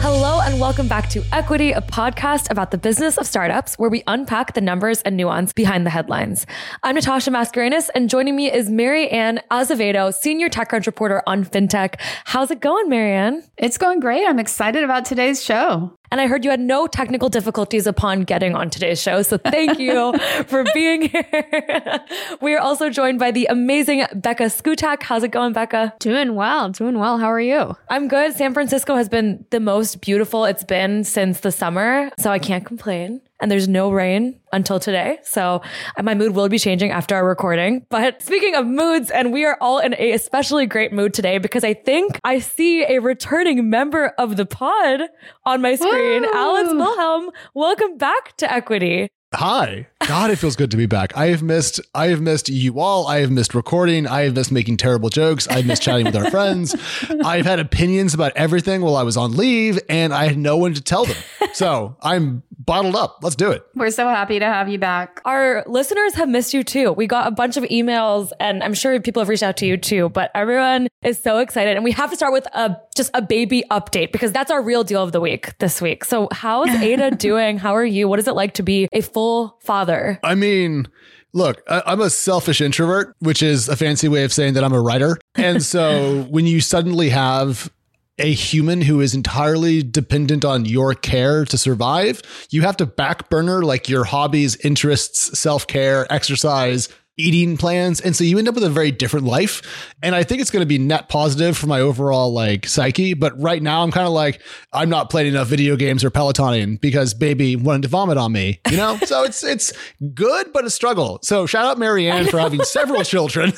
Hello, and welcome back to Equity, a podcast about the business of startups where we unpack the numbers and nuance behind the headlines. I'm Natasha Mascarenhas, and joining me is Mary Ann Azevedo, senior TechCrunch reporter on FinTech. How's it going, Mary Ann? It's going great. I'm excited about today's show. And I heard you had no technical difficulties upon getting on today's show. So thank you for being here. we are also joined by the amazing Becca Szkutak. How's it going, Becca? Doing well, doing well. How are you? I'm good. San Francisco has been the most beautiful it's been since the summer. So I can't complain and there's no rain until today. So my mood will be changing after our recording. But speaking of moods, and we are all in a especially great mood today because I think I see a returning member of the pod on my screen. Woo! Alex Wilhelm, welcome back to Equity. Hi. God, it feels good to be back. I have missed I have missed you all. I have missed recording. I have missed making terrible jokes. I've missed chatting with our friends. I've had opinions about everything while I was on leave and I had no one to tell them. So I'm bottled up. Let's do it. We're so happy to have you back. Our listeners have missed you too. We got a bunch of emails and I'm sure people have reached out to you too, but everyone is so excited. And we have to start with a just a baby update because that's our real deal of the week this week. So how's Ada doing? How are you? What is it like to be a full father? I mean, Look, I'm a selfish introvert, which is a fancy way of saying that I'm a writer. And so when you suddenly have a human who is entirely dependent on your care to survive, you have to back burner like your hobbies, interests, self care, exercise, eating plans. And so you end up with a very different life. And I think it's going to be net positive for my overall like psyche. But right now I'm kind of like, I'm not playing enough video games or Pelotoning because baby wanted to vomit on me, you know? so it's, it's good, but a struggle. So shout out Mary Ann for having several children.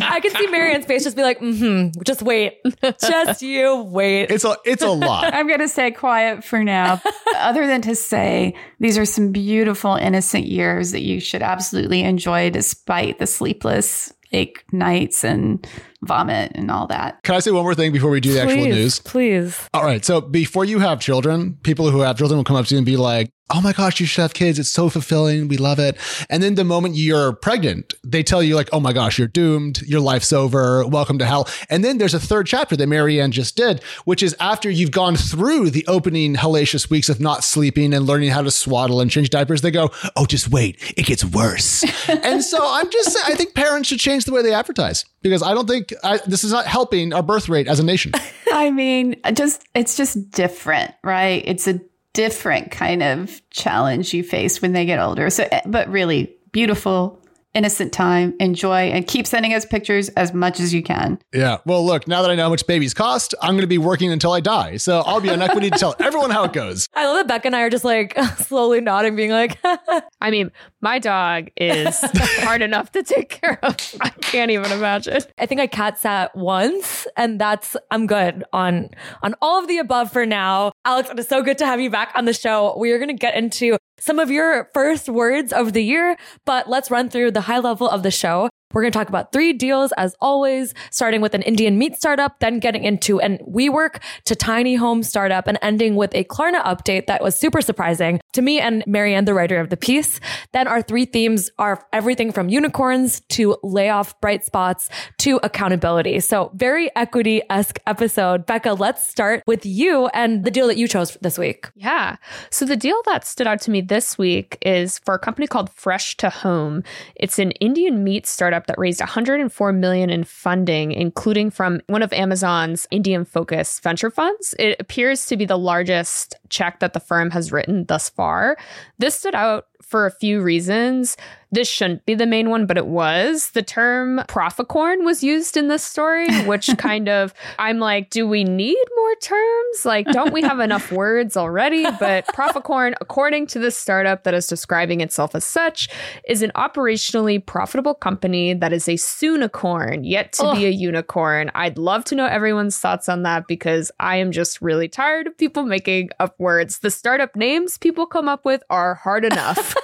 I can see Mary Ann's face just be like, mm-hmm, just wait. Just you wait. It's a, it's a lot. I'm going to stay quiet for now, other than to say these are some beautiful, innocent years that you should absolutely enjoy despite despite the sleepless ache nights and vomit and all that. Can I say one more thing before we do the please, actual news? Please. All right. So before you have children, people who have children will come up to you and be like, oh my gosh, you should have kids. It's so fulfilling. We love it. And then the moment you're pregnant, they tell you like, oh my gosh, you're doomed. Your life's over. Welcome to hell. And then there's a third chapter that Mary Ann just did, which is after you've gone through the opening hellacious weeks of not sleeping and learning how to swaddle and change diapers. They go, oh, just wait. It gets worse. and so I'm just, I think parents should change the way they advertise because I don't think I, this is not helping our birth rate as a nation. I mean, just, it's just different, right? It's a different kind of challenge you face when they get older. So, eh, but really beautiful, innocent time, enjoy, and keep sending us pictures as much as you can. Yeah. Well, look, now that I know how much babies cost, I'm going to be working until I die. So I'll be on equity to tell everyone how it goes. I love that Becca and I are just like slowly nodding, being like, I mean, my dog is hard enough to take care of. I can't even imagine. I think I cat sat once and that's, I'm good on, on all of the above for now. Alex, it is so good to have you back on the show. We are going to get into some of your first words of the year, but let's run through the high level of the show. We're going to talk about three deals as always, starting with an Indian meat startup, then getting into an WeWork to tiny home startup and ending with a Klarna update that was super surprising to me and Mary Ann, the writer of the piece. Then our three themes are everything from unicorns to layoff bright spots to accountability. So very equity-esque episode. Becca, let's start with you and the deal that you chose this week. Yeah. So the deal that stood out to me this week is for a company called FreshToHome. It's an Indian meat startup that raised 104 million in funding, including from one of Amazon's Indian focused venture funds. It appears to be the largest check that the firm has written thus far. This stood out for a few reasons. This shouldn't be the main one, but it was. The term proficorn was used in this story, which kind of, I'm like, do we need more terms? Like, don't we have enough words already? But proficorn, according to this startup that is describing itself as such, is an operationally profitable company that is a soonicorn, yet to Ugh. be a unicorn. I'd love to know everyone's thoughts on that because I am just really tired of people making up words. The startup names people come up with are hard enough.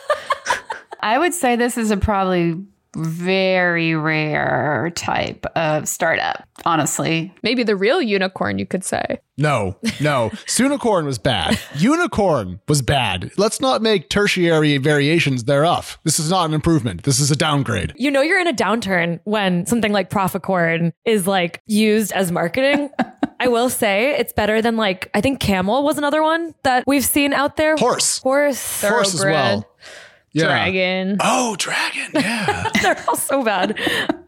I would say this is a probably very rare type of startup, honestly. Maybe the real unicorn, you could say. No, no. Soonicorn was bad. Unicorn was bad. Let's not make tertiary variations thereof. This is not an improvement. This is a downgrade. You know you're in a downturn when something like Proficorn is like used as marketing. I will say it's better than like I think Camel was another one that we've seen out there. Horse. Horse. Horse as well. Yeah. Dragon. Oh, dragon. Yeah. They're all so bad.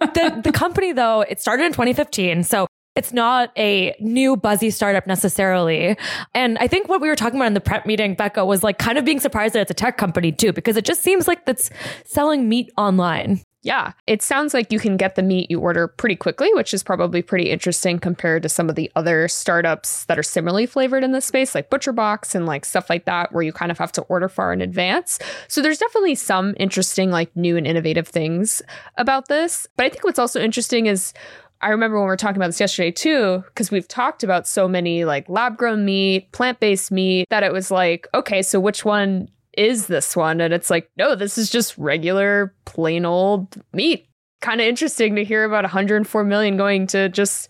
The the company though, it started in 2015. So it's not a new buzzy startup necessarily. And I think what we were talking about in the prep meeting, Becca, was like kind of being surprised that it's a tech company too, because it just seems like that's selling meat online. Yeah, it sounds like you can get the meat you order pretty quickly, which is probably pretty interesting compared to some of the other startups that are similarly flavored in this space, like ButcherBox and like stuff like that, where you kind of have to order far in advance. So there's definitely some interesting, like new and innovative things about this. But I think what's also interesting is I remember when we were talking about this yesterday too, because we've talked about so many like lab grown meat, plant based meat, that it was like, okay, so which one is this one? And it's like, no, this is just regular, plain old meat. Kind of interesting to hear about 104 million going to just,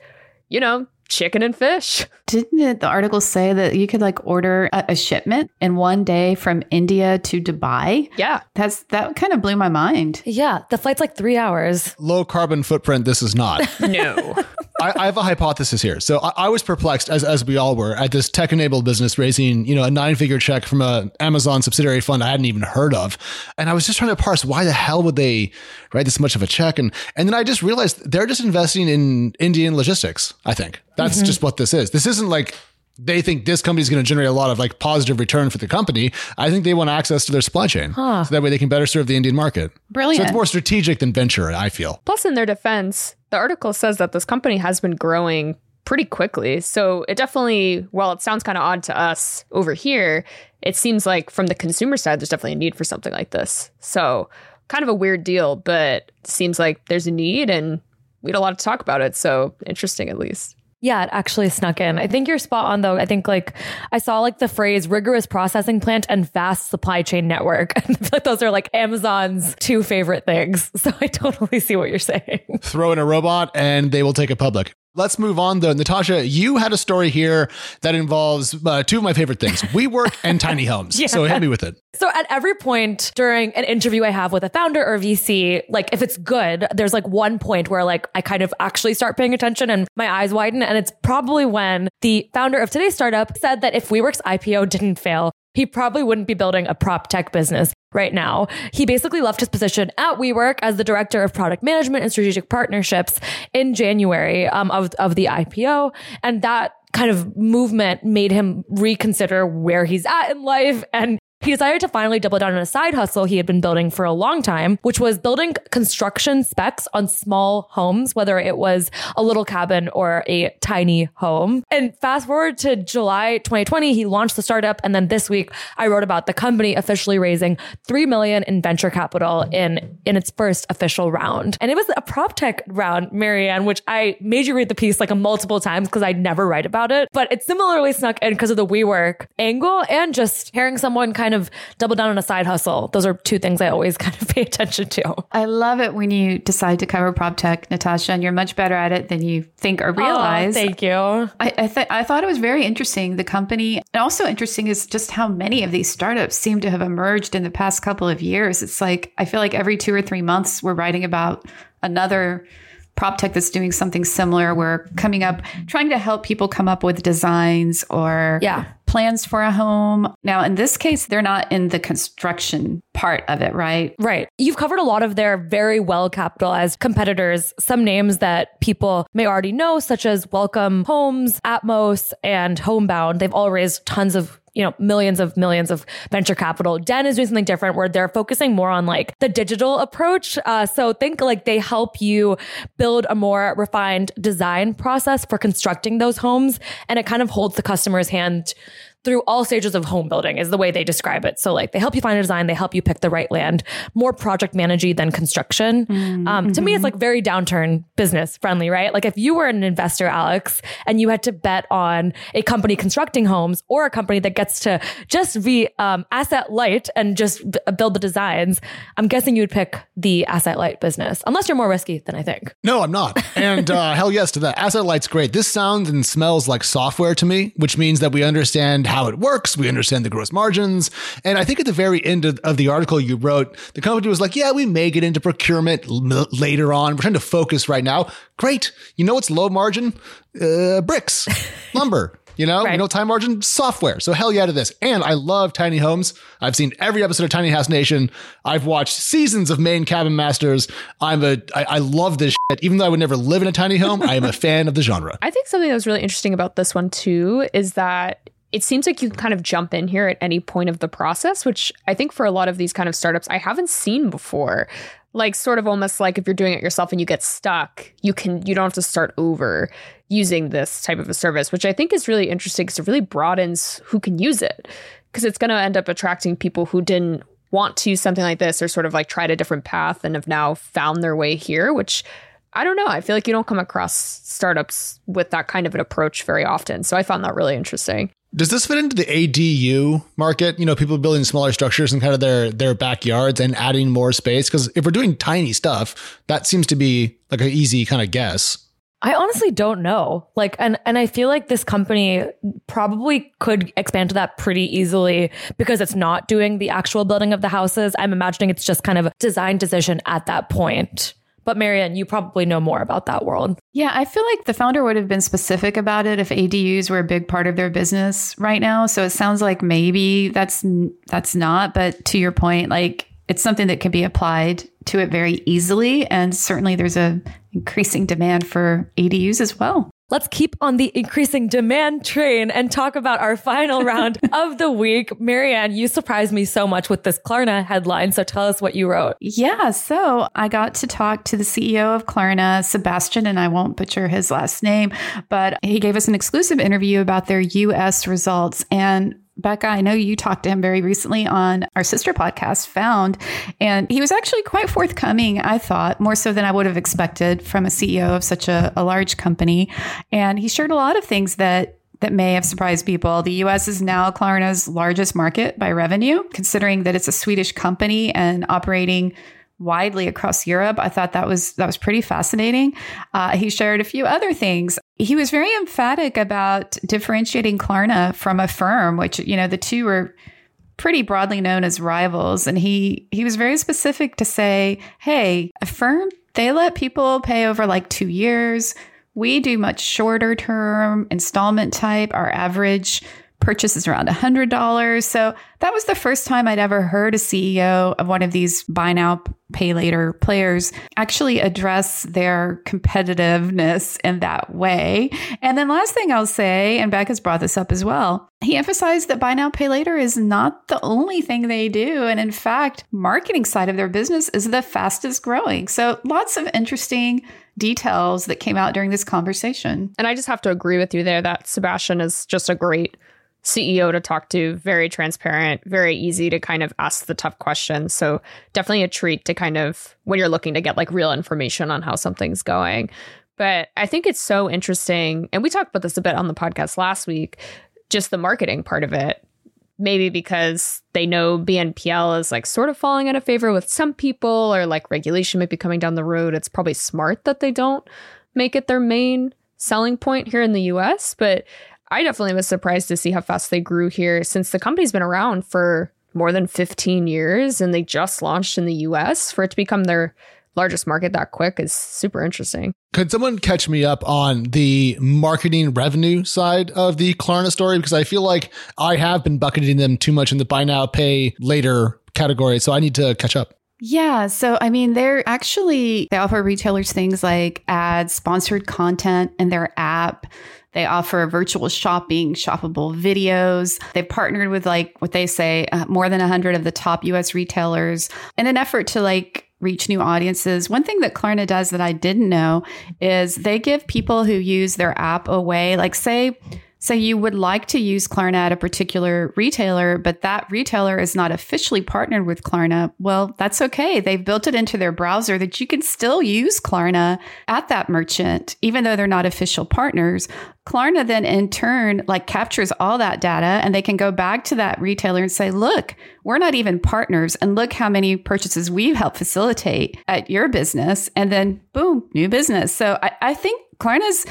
you know, chicken and fish. Didn't it, the article say that you could like order a, a, shipment in one day from India to Dubai? Yeah. That's that kind of blew my mind. Yeah. The flight's like three hours. Low carbon footprint, this is not. no. I, I, have a hypothesis here. So I, I, was perplexed, as, as we all were, at this tech enabled business raising, you know, a nine figure check from a Amazon subsidiary fund I hadn't even heard of. And I was just trying to parse why the hell would they write this much of a check? And and then I just realized they're just investing in Indian logistics, I think. That's mm-hmm. just what this is. This isn't like they think this company is going to generate a lot of like positive return for the company. I think they want access to their supply chain. Huh. So that way they can better serve the Indian market. Brilliant. So it's more strategic than venture, I feel. Plus, in their defense, the article says that this company has been growing pretty quickly. So it definitely, while it sounds kind of odd to us over here, it seems like from the consumer side, there's definitely a need for something like this. So kind of a weird deal, but seems like there's a need and we had a lot to talk about it. So interesting, at least. Yeah, it actually snuck in. I think you're spot on though. I think like I saw like the phrase rigorous processing plant and vast supply chain network. Like those are like Amazon's two favorite things. So I totally see what you're saying. Throw in a robot and they will take it public. Let's move on though. Natasha, you had a story here that involves uh, two of my favorite things WeWork and tiny homes. yeah. So hit me with it. So at every point during an interview I have with a founder or VC, like if it's good, there's like one point where like I kind of actually start paying attention and my eyes widen. And it's probably when the founder of today's startup said that if WeWork's IPO didn't fail, he probably wouldn't be building a prop tech business right now. He basically left his position at WeWork as the director of product management and strategic partnerships in January um, of, of the IPO. And that kind of movement made him reconsider where he's at in life and he decided to finally double down on a side hustle he had been building for a long time, which was building construction specs on small homes, whether it was a little cabin or a tiny home. And fast forward to July 2020, he launched the startup. And then this week, I wrote about the company officially raising 3 million in venture capital in, in its first official round. And it was a prop tech round, Mary Ann, which I made you read the piece like a multiple times because I'd never write about it. But it similarly snuck in because of the WeWork angle and just hearing someone kind of double down on a side hustle. Those are two things I always kind of pay attention to. I love it when you decide to cover prop tech, Natasha, and you're much better at it than you think or realize. Oh, thank you. I I, th- I thought it was very interesting. The company, and also interesting is just how many of these startups seem to have emerged in the past couple of years. It's like I feel like every two or three months we're writing about another prop tech that's doing something similar. We're coming up, trying to help people come up with designs or yeah. plans for a home. Now, in this case, they're not in the construction part of it, right? Right. You've covered a lot of their very well capitalized competitors, some names that people may already know, such as Welcome Homes, Atmos, and Homebound. They've all raised tons of you know, millions of millions of venture capital. Den is doing something different where they're focusing more on like the digital approach. Uh, so think like they help you build a more refined design process for constructing those homes. And it kind of holds the customer's hand through all stages of home building is the way they describe it. So like they help you find a design, they help you pick the right land, more project managey than construction. Mm-hmm. Um, to me, it's like very downturn business friendly, right? Like if you were an investor, Alex, and you had to bet on a company constructing homes or a company that gets to just be um, asset light and just b- build the designs, I'm guessing you would pick the asset light business, unless you're more risky than I think. No, I'm not. And uh, hell yes to that. Asset light's great. This sounds and smells like software to me, which means that we understand how it works. We understand the gross margins. And I think at the very end of, of the article you wrote, the company was like, yeah, we may get into procurement l- later on. We're trying to focus right now. Great. You know what's low margin? Uh, bricks, lumber. You know, right. you know, time margin software. So hell yeah to this. And I love tiny homes. I've seen every episode of Tiny House Nation. I've watched seasons of Maine Cabin Masters. I'm a, I, I love this shit. Even though I would never live in a tiny home, I am a fan of the genre. I think something that was really interesting about this one too is that it seems like you can kind of jump in here at any point of the process, which I think for a lot of these kind of startups I haven't seen before. Like sort of almost like if you're doing it yourself and you get stuck, you can you don't have to start over using this type of a service, which I think is really interesting because it really broadens who can use it. Because it's going to end up attracting people who didn't want to use something like this or sort of like tried a different path and have now found their way here, which I don't know. I feel like you don't come across startups with that kind of an approach very often. So I found that really interesting. Does this fit into the ADU market? You know, people building smaller structures in kind of their their backyards and adding more space. Because if we're doing tiny stuff, that seems to be like an easy kind of guess. I honestly don't know. Like, and and I feel like this company probably could expand to that pretty easily because it's not doing the actual building of the houses. I'm imagining it's just kind of a design decision at that point. But Mary Ann, you probably know more about that world. Yeah, I feel like the founder would have been specific about it if ADUs were a big part of their business right now. So it sounds like maybe that's that's not, but to your point, like it's something that can be applied to it very easily and certainly there's a increasing demand for ADUs as well. Let's keep on the increasing demand train and talk about our final round of the week. Mary Ann, you surprised me so much with this Klarna headline. So tell us what you wrote. Yeah. So I got to talk to the CEO of Klarna, Sebastian, and I won't butcher his last name, but he gave us an exclusive interview about their US results. And Becca, I know you talked to him very recently on our sister podcast, Found, and he was actually quite forthcoming, I thought, more so than I would have expected from a CEO of such a, a large company. And he shared a lot of things that that may have surprised people. The US is now Klarna's largest market by revenue, considering that it's a Swedish company and operating widely across Europe. I thought that was that was pretty fascinating. Uh, he shared a few other things. He was very emphatic about differentiating Klarna from Affirm, which you know the two were pretty broadly known as rivals. And he he was very specific to say, "Hey, Affirm they let people pay over like two years." We do much shorter term installment type. Our average purchase is around $100. So that was the first time I'd ever heard a CEO of one of these buy now, pay later players actually address their competitiveness in that way. And then last thing I'll say, and Beck has brought this up as well, he emphasized that buy now, pay later is not the only thing they do. And in fact, marketing side of their business is the fastest growing. So lots of interesting details that came out during this conversation. And I just have to agree with you there that Sebastian is just a great CEO to talk to, very transparent, very easy to kind of ask the tough questions. So definitely a treat to kind of when you're looking to get like real information on how something's going. But I think it's so interesting. And we talked about this a bit on the podcast last week, just the marketing part of it. Maybe because they know BNPL is like sort of falling out of favor with some people, or like regulation might be coming down the road. It's probably smart that they don't make it their main selling point here in the US. But I definitely was surprised to see how fast they grew here since the company's been around for more than 15 years and they just launched in the US for it to become their largest market that quick is super interesting. Could someone catch me up on the marketing revenue side of the Klarna story? Because I feel like I have been bucketing them too much in the buy now, pay later category. So I need to catch up. Yeah. So, I mean, they're actually, they offer retailers things like ads, sponsored content in their app. They offer virtual shopping, shoppable videos. They've partnered with like what they say uh, more than 100 of the top US retailers in an effort to like reach new audiences. One thing that Klarna does that I didn't know is they give people who use their app away, like say So you would like to use Klarna at a particular retailer, but that retailer is not officially partnered with Klarna. Well, that's okay. They've built it into their browser that you can still use Klarna at that merchant, even though they're not official partners. Klarna then in turn like captures all that data and they can go back to that retailer and say, look, we're not even partners and look how many purchases we've helped facilitate at your business. And then boom, new business. So I, I think Klarna's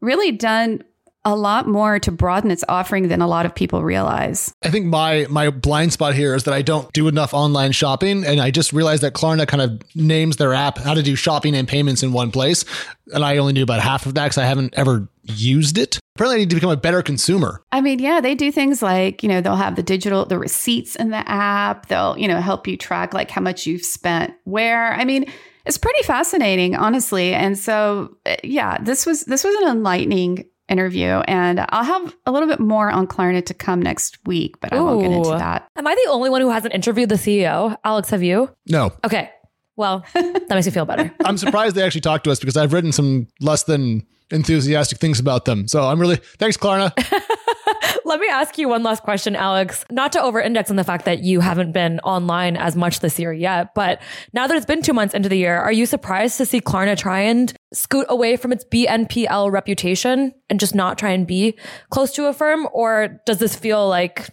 really done a lot more to broaden its offering than a lot of people realize. I think my my blind spot here is that I don't do enough online shopping, and I just realized that Klarna kind of names their app how to do shopping and payments in one place, and I only knew about half of that because I haven't ever used it. Apparently, I need to become a better consumer. I mean, yeah, they do things like, you know, they'll have the digital, the receipts in the app. They'll, you know, help you track like how much you've spent where. I mean, it's pretty fascinating, honestly. And so, uh, yeah, this was this was an enlightening interview. And I'll have a little bit more on Klarna to come next week, but I won't get into that. Am I the only one who hasn't interviewed the CEO? Alex, have you? No, Okay. Well, that makes me feel better. I'm surprised they actually talked to us because I've written some less than enthusiastic things about them. So I'm really thanks, Klarna. Let me ask you one last question, Alex. Not to over index on the fact that you haven't been online as much this year yet, but now that it's been two months into the year, are you surprised to see Klarna try and scoot away from its BNPL reputation and just not try and be close to Affirm? Or does this feel like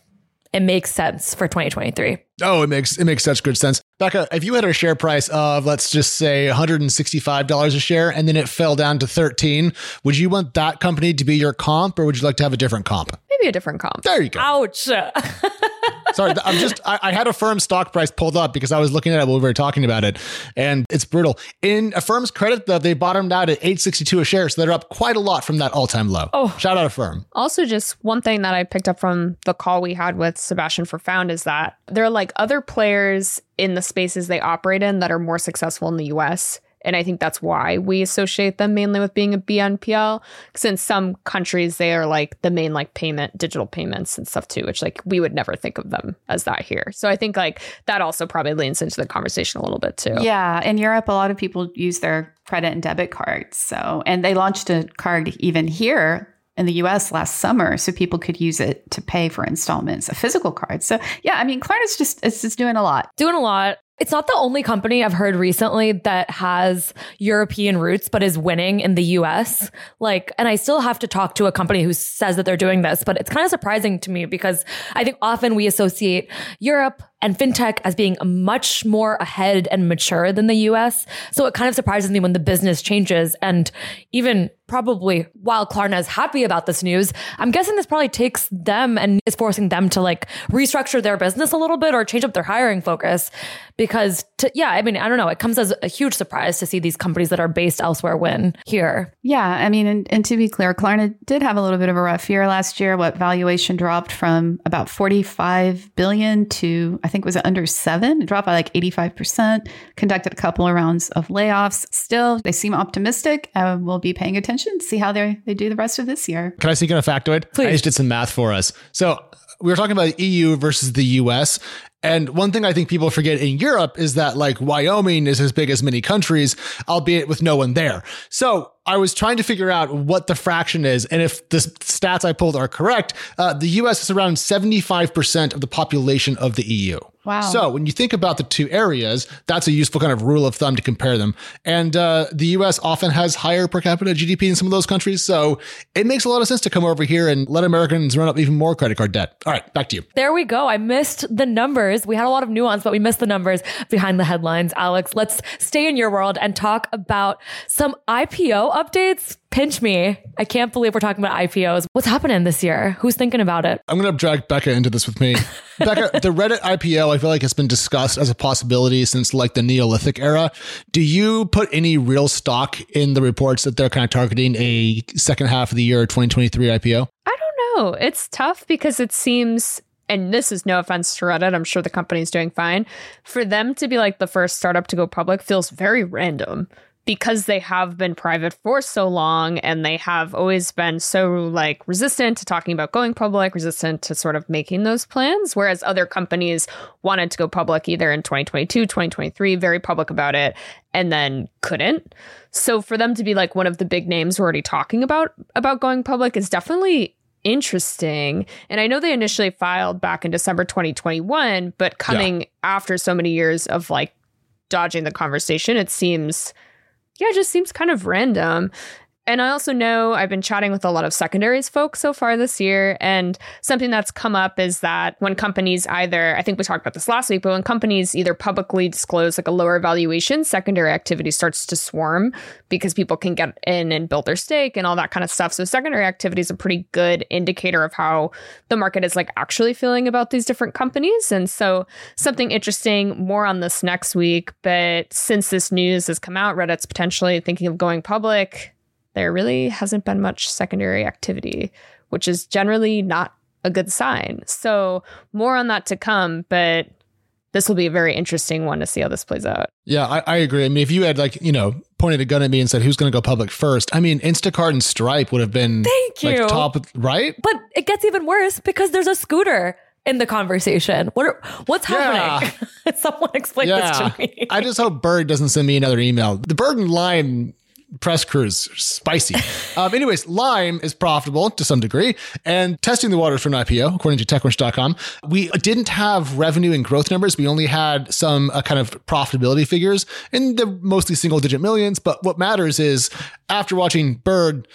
it makes sense for 2023? Oh, it makes it makes such good sense. Becca, if you had a share price of let's just say $165 a share and then it fell down to 13, would you want that company to be your comp or would you like to have a different comp? Maybe a different comp. There you go. Ouch. Sorry, I'm just I, I had Affirm stock price pulled up because I was looking at it while we were talking about it, and it's brutal. In Affirm's credit, though, they bottomed out at 862 a share, so they're up quite a lot from that all-time low. Oh. shout out Affirm. Also, just one thing that I picked up from the call we had with Sebastian for Found is that there are like other players in the spaces they operate in that are more successful in the US. And I think that's why we associate them mainly with being a BNPL. Because in some countries, they are like the main like payment, digital payments and stuff too, which like we would never think of them as that here. So I think like that also probably leans into the conversation a little bit too. Yeah, in Europe, a lot of people use their credit and debit cards. So, and they launched a card even here in the US last summer so people could use it to pay for installments, a physical card. So, yeah, I mean, Klarna's just it's just doing a lot. Doing a lot. It's not the only company I've heard recently that has European roots but is winning in the US. Like, and I still have to talk to a company who says that they're doing this, but it's kind of surprising to me because I think often we associate Europe and fintech as being much more ahead and mature than the US. So it kind of surprises me when the business changes. And even probably while Klarna is happy about this news, I'm guessing this probably takes them and is forcing them to like restructure their business a little bit or change up their hiring focus. Because to, yeah, I mean, I don't know. It comes as a huge surprise to see these companies that are based elsewhere win here. Yeah, I mean, and, and to be clear, Klarna did have a little bit of a rough year last year. What valuation dropped from about 45 billion to I think it was under seven. It dropped by like 85%. Conducted a couple of rounds of layoffs. Still, they seem optimistic. Uh, we'll be paying attention, see how they they do the rest of this year. Can I sneak in a factoid? Please. I just did some math for us. So we were talking about EU versus the US. And one thing I think people forget in Europe is that like Wyoming is as big as many countries, albeit with no one there. So I was trying to figure out what the fraction is. And if the stats I pulled are correct, uh, the US is around 75% of the population of the EU. Wow. So when you think about the two areas, that's a useful kind of rule of thumb to compare them. And uh, the US often has higher per capita GDP in some of those countries. So it makes a lot of sense to come over here and let Americans run up even more credit card debt. All right, back to you. There we go. I missed the numbers. We had a lot of nuance, but we missed the numbers behind the headlines. Alex, let's stay in your world and talk about some IPO updates. Pinch me. I can't believe we're talking about IPOs. What's happening this year? Who's thinking about it? I'm going to drag Becca into this with me. Becca, the Reddit IPO, I feel like has been discussed as a possibility since like the Neolithic era. Do you put any real stock in the reports that they're kind of targeting a second half of the year 2023 IPO? I don't know. It's tough because it seems, and this is no offense to Reddit, I'm sure the company's doing fine. For them to be like the first startup to go public feels very random because they have been private for so long and they have always been so like resistant to talking about going public, resistant to sort of making those plans. Whereas other companies wanted to go public either in 2022, 2023, very public about it, and then couldn't. So for them to be like one of the big names we're already talking about about going public is definitely interesting. And I know they initially filed back in December 2021, but coming yeah. after so many years of like dodging the conversation, it seems, yeah, it just seems kind of random. And I also know I've been chatting with a lot of secondaries folks so far this year. And something that's come up is that when companies either, I think we talked about this last week, but when companies either publicly disclose like a lower valuation, secondary activity starts to swarm because people can get in and build their stake and all that kind of stuff. So secondary activity is a pretty good indicator of how the market is like actually feeling about these different companies. And so something interesting, more on this next week. But since this news has come out, Reddit's potentially thinking of going public there really hasn't been much secondary activity, which is generally not a good sign. So, more on that to come, but this will be a very interesting one to see how this plays out. Yeah, I, I agree. I mean, if you had like, you know, pointed a gun at me and said, who's going to go public first? I mean, Instacart and Stripe would have been Thank you. Like, top, right? But it gets even worse because there's a scooter in the conversation. What are, what's happening? Yeah. Someone explain yeah. this to me. I just hope Bird doesn't send me another email. The Bird and Lime press crews spicy. um, anyways, Lime is profitable to some degree and testing the waters for an IPO, according to TechCrunch.com. We didn't have revenue and growth numbers. We only had some uh, kind of profitability figures in the mostly single digit millions. But what matters is after watching Bird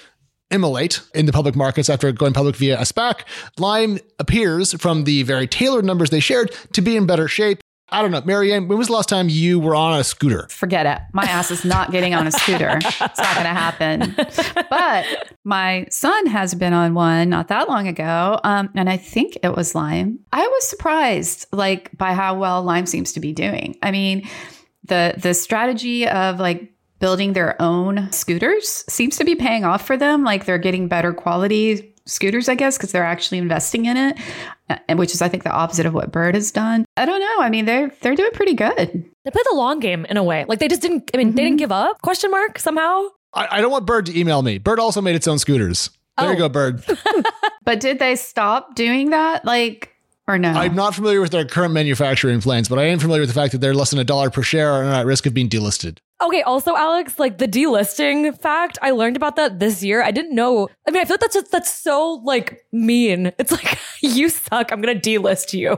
immolate in the public markets after going public via a SPAC, Lime appears from the very tailored numbers they shared to be in better shape. I don't know, Mary Ann, when was the last time you were on a scooter? Forget it. My ass is not getting on a scooter. it's not going to happen. But my son has been on one not that long ago. Um, and I think it was Lime. I was surprised like by how well Lime seems to be doing. I mean, the the strategy of like building their own scooters seems to be paying off for them. Like they're getting better quality scooters, I guess, because they're actually investing in it, uh, which is, I think, the opposite of what Bird has done. I don't know. I mean, they're they're doing pretty good. They play the long game in a way. Like they just didn't. I mean, mm-hmm. they didn't mm-hmm. give up? Question mark somehow. I, I, don't want Bird to email me. Bird also made its own scooters. There oh. you go, Bird. but did they stop doing that? Like. Or no? I'm not familiar with their current manufacturing plans, but I am familiar with the fact that they're less than a dollar per share and are at risk of being delisted. Okay, also Alex, like the delisting fact, I learned about that this year. I didn't know. I mean, I feel like that's just that's so like mean. It's like you suck. I'm gonna delist you.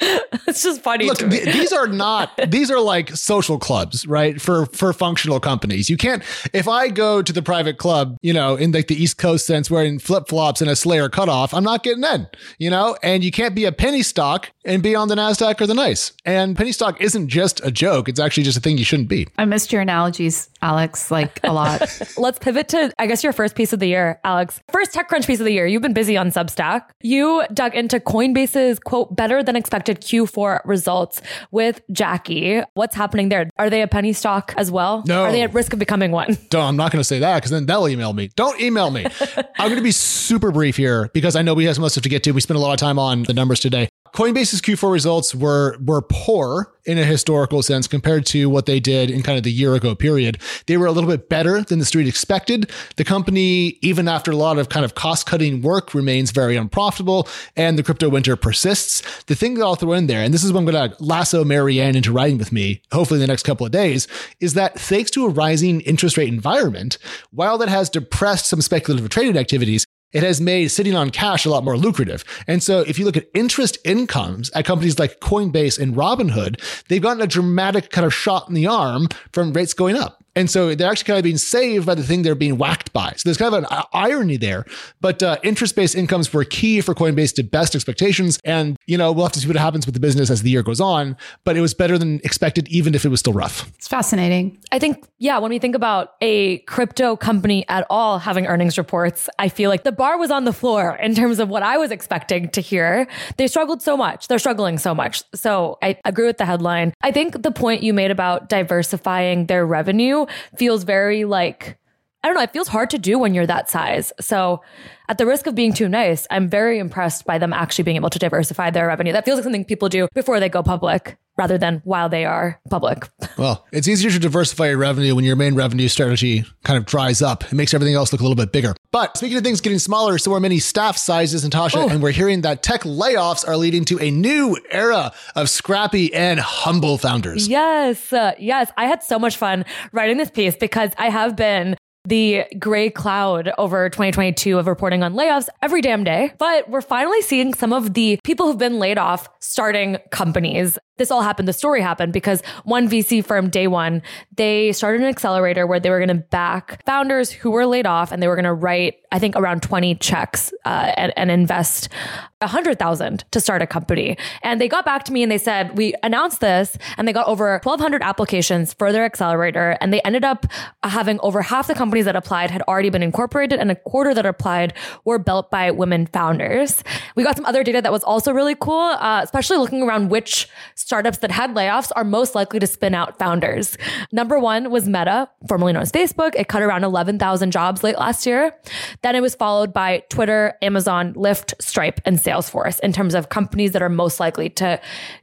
it's just funny. Look, th- these are not. these are like social clubs, right? For for functional companies, you can't. If I go to the private club, you know, in like the East Coast sense, wearing flip flops and a Slayer cutoff, I'm not getting in. You know, and you can't be a penny stock and be on the Nasdaq or the NYSE. And penny stock isn't just a joke. It's actually just a thing you shouldn't be. I missed your analogies, Alex, like a lot. Let's pivot to, I guess, your first piece of the year, Alex. First TechCrunch piece of the year. You've been busy on Substack. You dug into Coinbase's quote, better than expected Q4 results with Jackie. What's happening there? Are they a penny stock as well? No. Are they at risk of becoming one? Don't, I'm not going to say that because then they'll email me. Don't email me. I'm going to be super brief here because I know we have some stuff to get to. We spent a lot of time on the numbers today. Coinbase's Q4 results were were poor in a historical sense compared to what they did in kind of the year ago period. They were a little bit better than the street expected. The company, even after a lot of kind of cost cutting work, remains very unprofitable, and the crypto winter persists. The thing that I'll throw in there, and this is what I'm going to lasso Mary Ann into writing with me, hopefully in the next couple of days, is that thanks to a rising interest rate environment, while that has depressed some speculative trading activities, it has made sitting on cash a lot more lucrative. And so if you look at interest incomes at companies like Coinbase and Robinhood, they've gotten a dramatic kind of shot in the arm from rates going up. And so they're actually kind of being saved by the thing they're being whacked by. So there's kind of an irony there. But uh, interest based incomes were key for Coinbase to best expectations. And, you know, we'll have to see what happens with the business as the year goes on. But it was better than expected, even if it was still rough. It's fascinating. I think, yeah, when we think about a crypto company at all having earnings reports, I feel like the bar was on the floor in terms of what I was expecting to hear. They struggled so much. They're struggling so much. So I agree with the headline. I think the point you made about diversifying their revenue feels very like, I don't know, it feels hard to do when you're that size. So, at the risk of being too nice, I'm very impressed by them actually being able to diversify their revenue. That feels like something people do before they go public rather than while they are public. well, it's easier to diversify your revenue when your main revenue strategy kind of dries up. It makes everything else look a little bit bigger. But speaking of things getting smaller, so are many staff sizes, Natasha, oh. and we're hearing that tech layoffs are leading to a new era of scrappy and humble founders. Yes. Uh, yes. I had so much fun writing this piece because I have been the gray cloud over 2022 of reporting on layoffs every damn day. But we're finally seeing some of the people who've been laid off starting companies. This all happened, the story happened because one VC firm, Day One, they started an accelerator where they were going to back founders who were laid off and they were going to write, I think, around 20 checks uh, and, and invest a hundred thousand to start a company. And they got back to me and they said, we announced this and they got over 1200 applications for their accelerator. And they ended up having over half the companies that applied had already been incorporated and a quarter that applied were built by women founders. We got some other data that was also really cool, uh, especially looking around which startups that had layoffs are most likely to spin out founders. Number one was Meta, formerly known as Facebook. It cut around 11,000 jobs late last year. Then it was followed by Twitter, Amazon, Lyft, Stripe, and Salesforce in terms of companies that are most likely to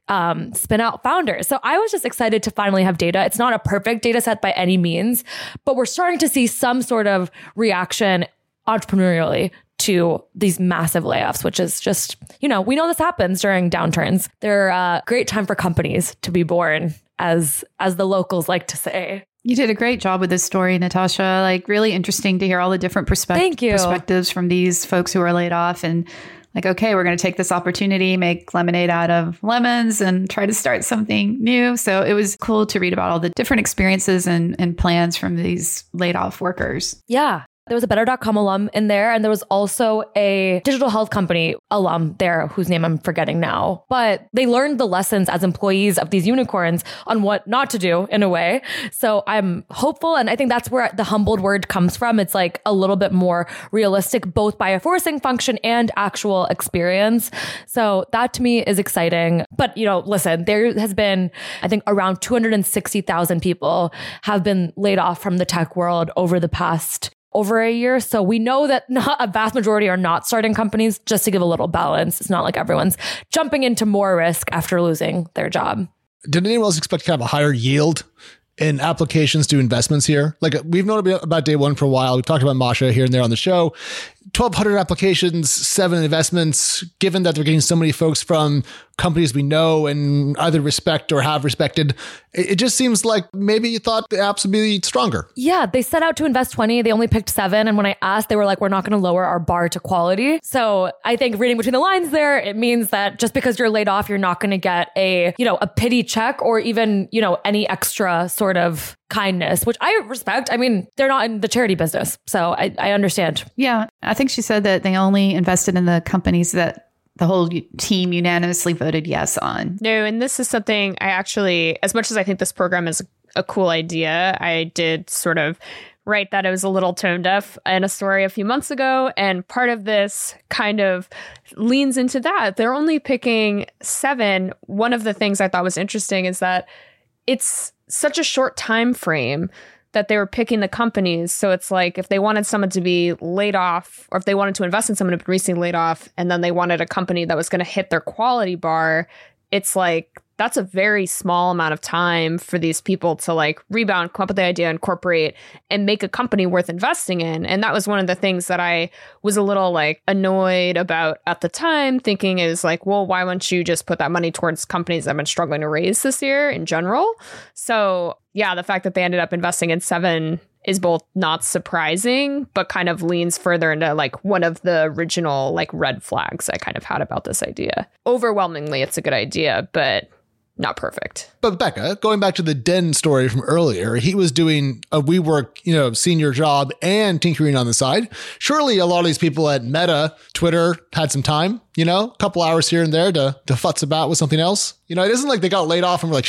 um, spin out founders. So I was just excited to finally have data. It's not a perfect data set by any means, but we're starting to see some sort of reaction entrepreneurially to these massive layoffs, which is just, you know, we know this happens during downturns. They're a uh, great time for companies to be born, as as the locals like to say. You did a great job with this story, Natasha. Like really interesting to hear all the different perspe- Thank you. perspectives from these folks who are laid off and like, okay, we're going to take this opportunity, make lemonade out of lemons and try to start something new. So it was cool to read about all the different experiences and, and plans from these laid off workers. Yeah. There was a better.com alum in there, and there was also a digital health company alum there whose name I'm forgetting now. But they learned the lessons as employees of these unicorns on what not to do in a way. So I'm hopeful. And I think that's where the humbled word comes from. It's like a little bit more realistic, both by a forcing function and actual experience. So that to me is exciting. But, you know, listen, there has been, I think, around 260,000 people have been laid off from the tech world over the past over a year. So we know that not a vast majority are not starting companies just to give a little balance. It's not like everyone's jumping into more risk after losing their job. Did anyone else expect kind of a higher yield in applications to investments here? Like we've known about day one for a while. We've talked about Masha here and there on the show. 1,200 applications, seven investments, given that they're getting so many folks from companies we know and either respect or have respected, it, just seems like maybe you thought the apps would be stronger. Yeah, they set out to invest 20. They only picked seven. And when I asked, they were like, we're not going to lower our bar to quality. So I think reading between the lines there, it means that just because you're laid off, you're not going to get a, you know, a pity check or even, you know, any extra sort of kindness, which I respect. I mean, they're not in the charity business. So I, I understand. Yeah. I think she said that they only invested in the companies that the whole team unanimously voted yes on. No, and this is something I actually, as much as I think this program is a cool idea, I did sort of write that it was a little tone deaf in a story a few months ago. And part of this kind of leans into that. They're only picking seven. One of the things I thought was interesting is that it's such a short time frame that they were picking the companies. So it's like if they wanted someone to be laid off, or if they wanted to invest in someone who'd been recently laid off, and then they wanted a company that was going to hit their quality bar, it's like that's a very small amount of time for these people to like rebound, come up with the idea, incorporate, and make a company worth investing in. And that was one of the things that I was a little like annoyed about at the time, thinking is like, well, why wouldn't you just put that money towards companies that have been struggling to raise this year in general? So yeah, the fact that they ended up investing in seven is both not surprising, but kind of leans further into like one of the original like red flags I kind of had about this idea. Overwhelmingly, it's a good idea, but not perfect. But Becca, going back to the Den story from earlier, he was doing a WeWork, you know, senior job and tinkering on the side. Surely a lot of these people at Meta, Twitter had some time, you know, a couple hours here and there to to futz about with something else. You know, it isn't like they got laid off and were like,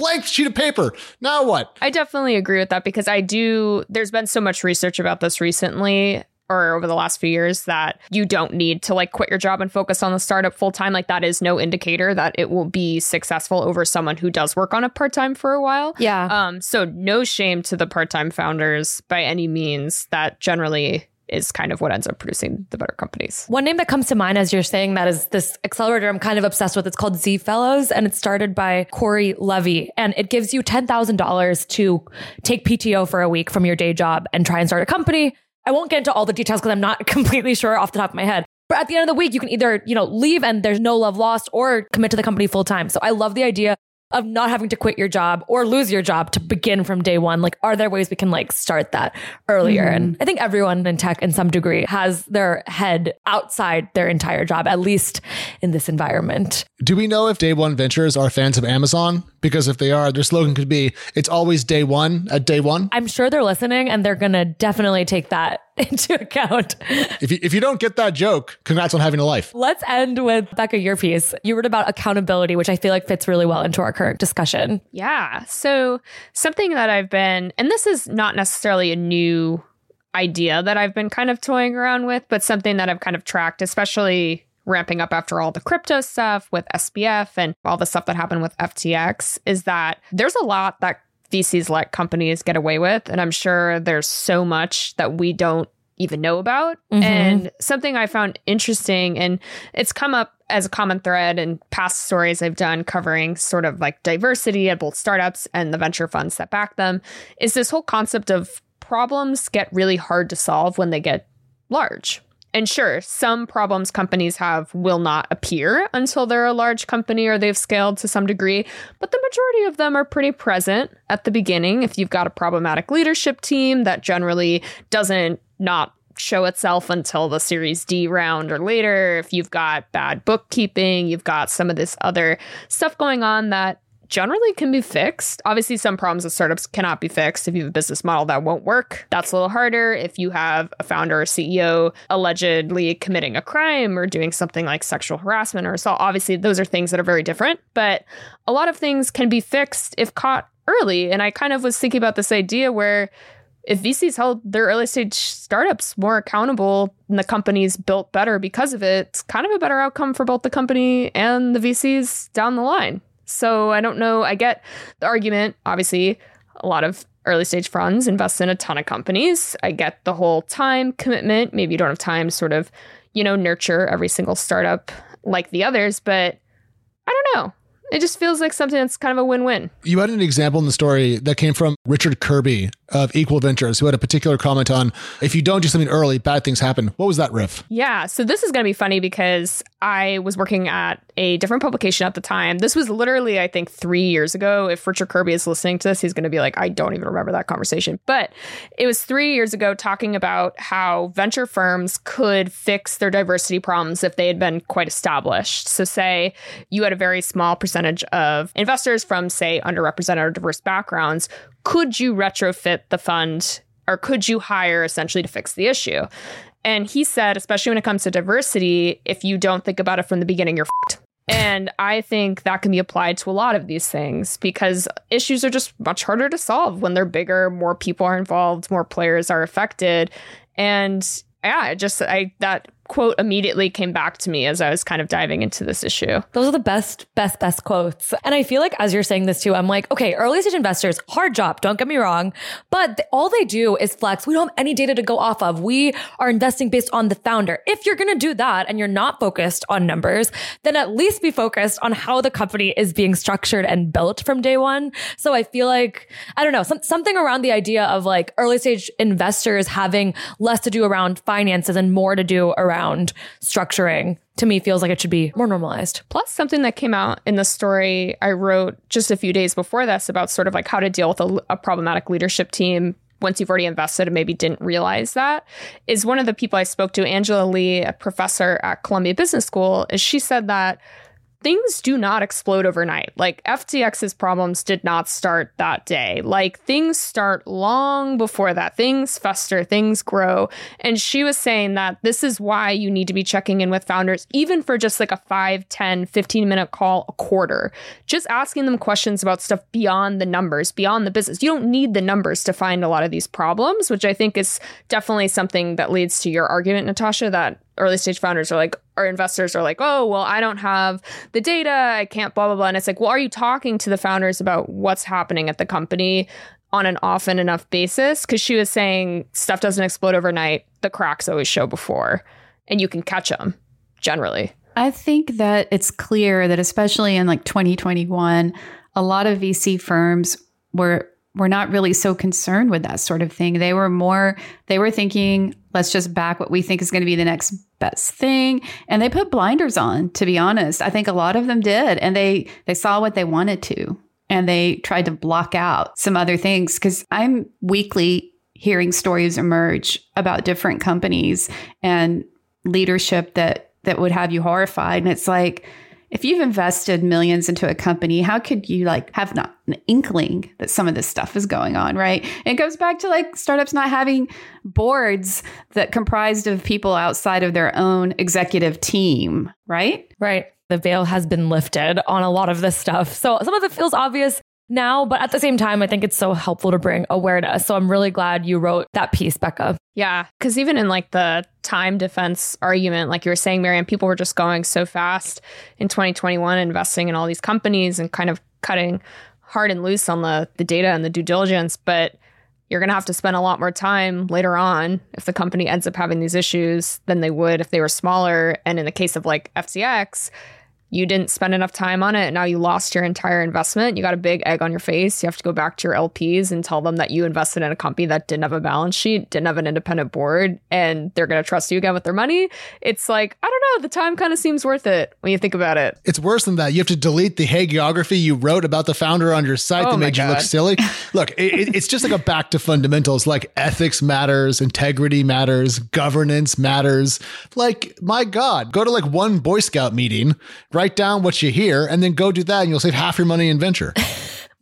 blank sheet of paper. Now what? I definitely agree with that because I do. There's been so much research about this recently or over the last few years that you don't need to like quit your job and focus on the startup full time. Like that is no indicator that it will be successful over someone who does work on it part time for a while. Yeah. Um. So no shame to the part time founders by any means. That generally is kind of what ends up producing the better companies. One name that comes to mind as you're saying that is this accelerator I'm kind of obsessed with. It's called Z Fellows and it's started by Cory Levy and it gives you $10,000 to take PTO for a week from your day job and try and start a company. I won't get into all the details because I'm not completely sure off the top of my head. But at the end of the week, you can either, you know, leave and there's no love lost or commit to the company full time. So I love the idea of not having to quit your job or lose your job to begin from day one? Like, are there ways we can like start that earlier? Mm-hmm. And I think everyone in tech in some degree has their head outside their entire job, at least in this environment. Do we know if day one ventures are fans of Amazon? Because if they are, their slogan could be, it's always day one at day one. I'm sure they're listening and they're going to definitely take that into account. If you, if you don't get that joke, congrats on having a life. Let's end with Becca, your piece. You wrote about accountability, which I feel like fits really well into our current discussion. Yeah. So, something that I've been, and this is not necessarily a new idea that I've been kind of toying around with, but something that I've kind of tracked, especially ramping up after all the crypto stuff with SBF and all the stuff that happened with FTX, is that there's a lot that VCs let companies get away with. And I'm sure there's so much that we don't even know about. Mm-hmm. And something I found interesting, and it's come up as a common thread in past stories I've done covering sort of like diversity at both startups and the venture funds that back them, is this whole concept of problems get really hard to solve when they get large. And sure, some problems companies have will not appear until they're a large company or they've scaled to some degree, but the majority of them are pretty present at the beginning. If you've got a problematic leadership team that generally doesn't not show itself until the Series D round or later, if you've got bad bookkeeping, you've got some of this other stuff going on that generally can be fixed. Obviously, some problems with startups cannot be fixed. If you have a business model that won't work, that's a little harder. If you have a founder or CEO allegedly committing a crime or doing something like sexual harassment or assault, obviously, those are things that are very different. But a lot of things can be fixed if caught early. And I kind of was thinking about this idea where if VCs held their early stage startups more accountable and the companies built better because of it, it's kind of a better outcome for both the company and the VCs down the line. So I don't know. I get the argument. Obviously, a lot of early stage funds invest in a ton of companies. I get the whole time commitment. Maybe you don't have time to sort of, you know, nurture every single startup like the others, but I don't know. It just feels like something that's kind of a win win. You had an example in the story that came from Richard Kirby of Equal Ventures, who had a particular comment on if you don't do something early, bad things happen. What was that riff? Yeah. So this is going to be funny because I was working at a different publication at the time. This was literally, I think, three years ago. If Richard Kirby is listening to this, he's going to be like, I don't even remember that conversation. But it was three years ago talking about how venture firms could fix their diversity problems if they had been quite established. So, say you had a very small percentage of investors from, say, underrepresented or diverse backgrounds could you retrofit the fund or could you hire essentially to fix the issue? And he said, especially when it comes to diversity, if you don't think about it from the beginning, you're f***ed. And I think that can be applied to a lot of these things because issues are just much harder to solve when they're bigger, more people are involved, more players are affected. And yeah, just I that quote immediately came back to me as I was kind of diving into this issue. Those are the best, best, best quotes. And I feel like as you're saying this too, I'm like, okay, early stage investors, hard job, don't get me wrong, but th- all they do is flex. We don't have any data to go off of. We are investing based on the founder. If you're going to do that and you're not focused on numbers, then at least be focused on how the company is being structured and built from day one. So I feel like, I don't know, some, something around the idea of like early stage investors having less to do around finances and more to do around around structuring to me feels like it should be more normalized. Plus, something that came out in the story I wrote just a few days before this about sort of like how to deal with a, a problematic leadership team once you've already invested and maybe didn't realize that is one of the people I spoke to, Angela Lee, a professor at Columbia Business School, is she said that things do not explode overnight. Like FTX's problems did not start that day. Like things start long before that. Things fester, things grow. And she was saying that this is why you need to be checking in with founders, even for just like a 5, 10, 15 minute call a quarter. Just asking them questions about stuff beyond the numbers, beyond the business. You don't need the numbers to find a lot of these problems, which I think is definitely something that leads to your argument, Natasha, that early stage founders are like, our investors are like, oh, well, I don't have the data. I can't, blah, blah, blah. And it's like, well, are you talking to the founders about what's happening at the company on an often enough basis? Because she was saying stuff doesn't explode overnight. The cracks always show before, and you can catch them generally. I think that it's clear that, especially in like 2021, a lot of VC firms were were not really so concerned with that sort of thing. They were more, they were thinking, let's just back what we think is going to be the next best thing. And they put blinders on, to be honest. I think a lot of them did. And they, they saw what they wanted to. and they tried to block out some other things because I'm weekly hearing stories emerge about different companies and leadership that that would have you horrified and it's like if you've invested millions into a company, how could you like have not an inkling that some of this stuff is going on, right? it goes back to like startups not having boards that comprised of people outside of their own executive team, right? Right. The veil has been lifted on a lot of this stuff. So some of it feels obvious now, but at the same time, I think it's so helpful to bring awareness. So I'm really glad you wrote that piece, Becca. Yeah, because even in like the time defense argument, like you were saying, Mary Ann, people were just going so fast in 2021, investing in all these companies and kind of cutting hard and loose on the the data and the due diligence. But you're going to have to spend a lot more time later on if the company ends up having these issues than they would if they were smaller. And in the case of like FTX, you didn't spend enough time on it. Now you lost your entire investment. You got a big egg on your face. You have to go back to your LPs and tell them that you invested in a company that didn't have a balance sheet, didn't have an independent board, and they're going to trust you again with their money. It's like, I don't know, the time kind of seems worth it when you think about it. It's worse than that. You have to delete the hagiography you wrote about the founder on your site oh that made God. you look silly. look, it, it's just like a back to fundamentals like ethics matters, integrity matters, governance matters. Like, my God, go to like one Boy Scout meeting, write down what you hear, and then go do that, and you'll save half your money in venture.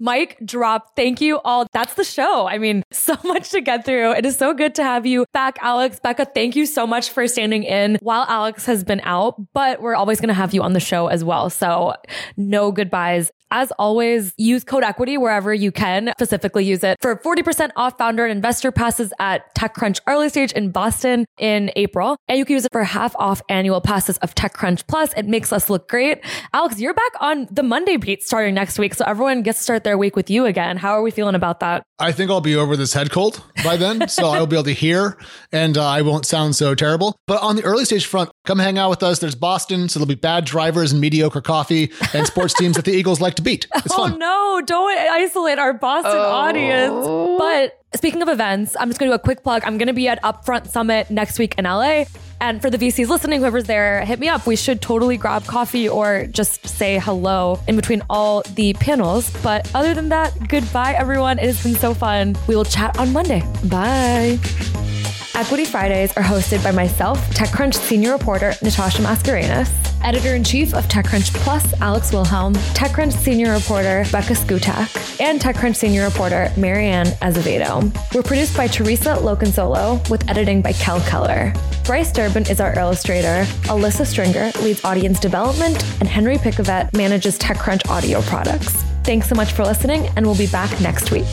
Mic, drop. Thank you all. That's the show. I mean, so much to get through. It is so good to have you back, Alex. Becca, thank you so much for standing in while Alex has been out, but we're always going to have you on the show as well. So no goodbyes. As always, use code equity wherever you can. Specifically, use it for 40% off founder and investor passes at TechCrunch early stage in Boston in April. And you can use it for half off annual passes of TechCrunch Plus. It makes us look great. Alex, you're back on the Monday beat starting next week. So everyone gets to start their week with you again. How are we feeling about that? I think I'll be over this head cold by then. so I'll be able to hear and uh, I won't sound so terrible. But on the early stage front, come hang out with us. There's Boston. So there'll be bad drivers and mediocre coffee and sports teams that the Eagles like to beat. It's oh fun. no, don't isolate our Boston oh. audience. But speaking of events, I'm just going to do a quick plug. I'm going to be at Upfront Summit next week in LA. And for the VCs listening, whoever's there, hit me up. We should totally grab coffee or just say hello in between all the panels. But other than that, goodbye, everyone. It has been so fun. We will chat on Monday. Bye. Equity Fridays are hosted by myself, TechCrunch senior reporter Natasha Mascarenhas, editor in chief of TechCrunch Plus, Alex Wilhelm, TechCrunch senior reporter Becca Szkutak, and TechCrunch senior reporter Mary Ann Azevedo. We're produced by Theresa Loconsolo with editing by Kel Keller. Bryce Durbin is our illustrator, Alyssa Stringer leads audience development, and Henry Pickavet manages TechCrunch audio products. Thanks so much for listening, and we'll be back next week.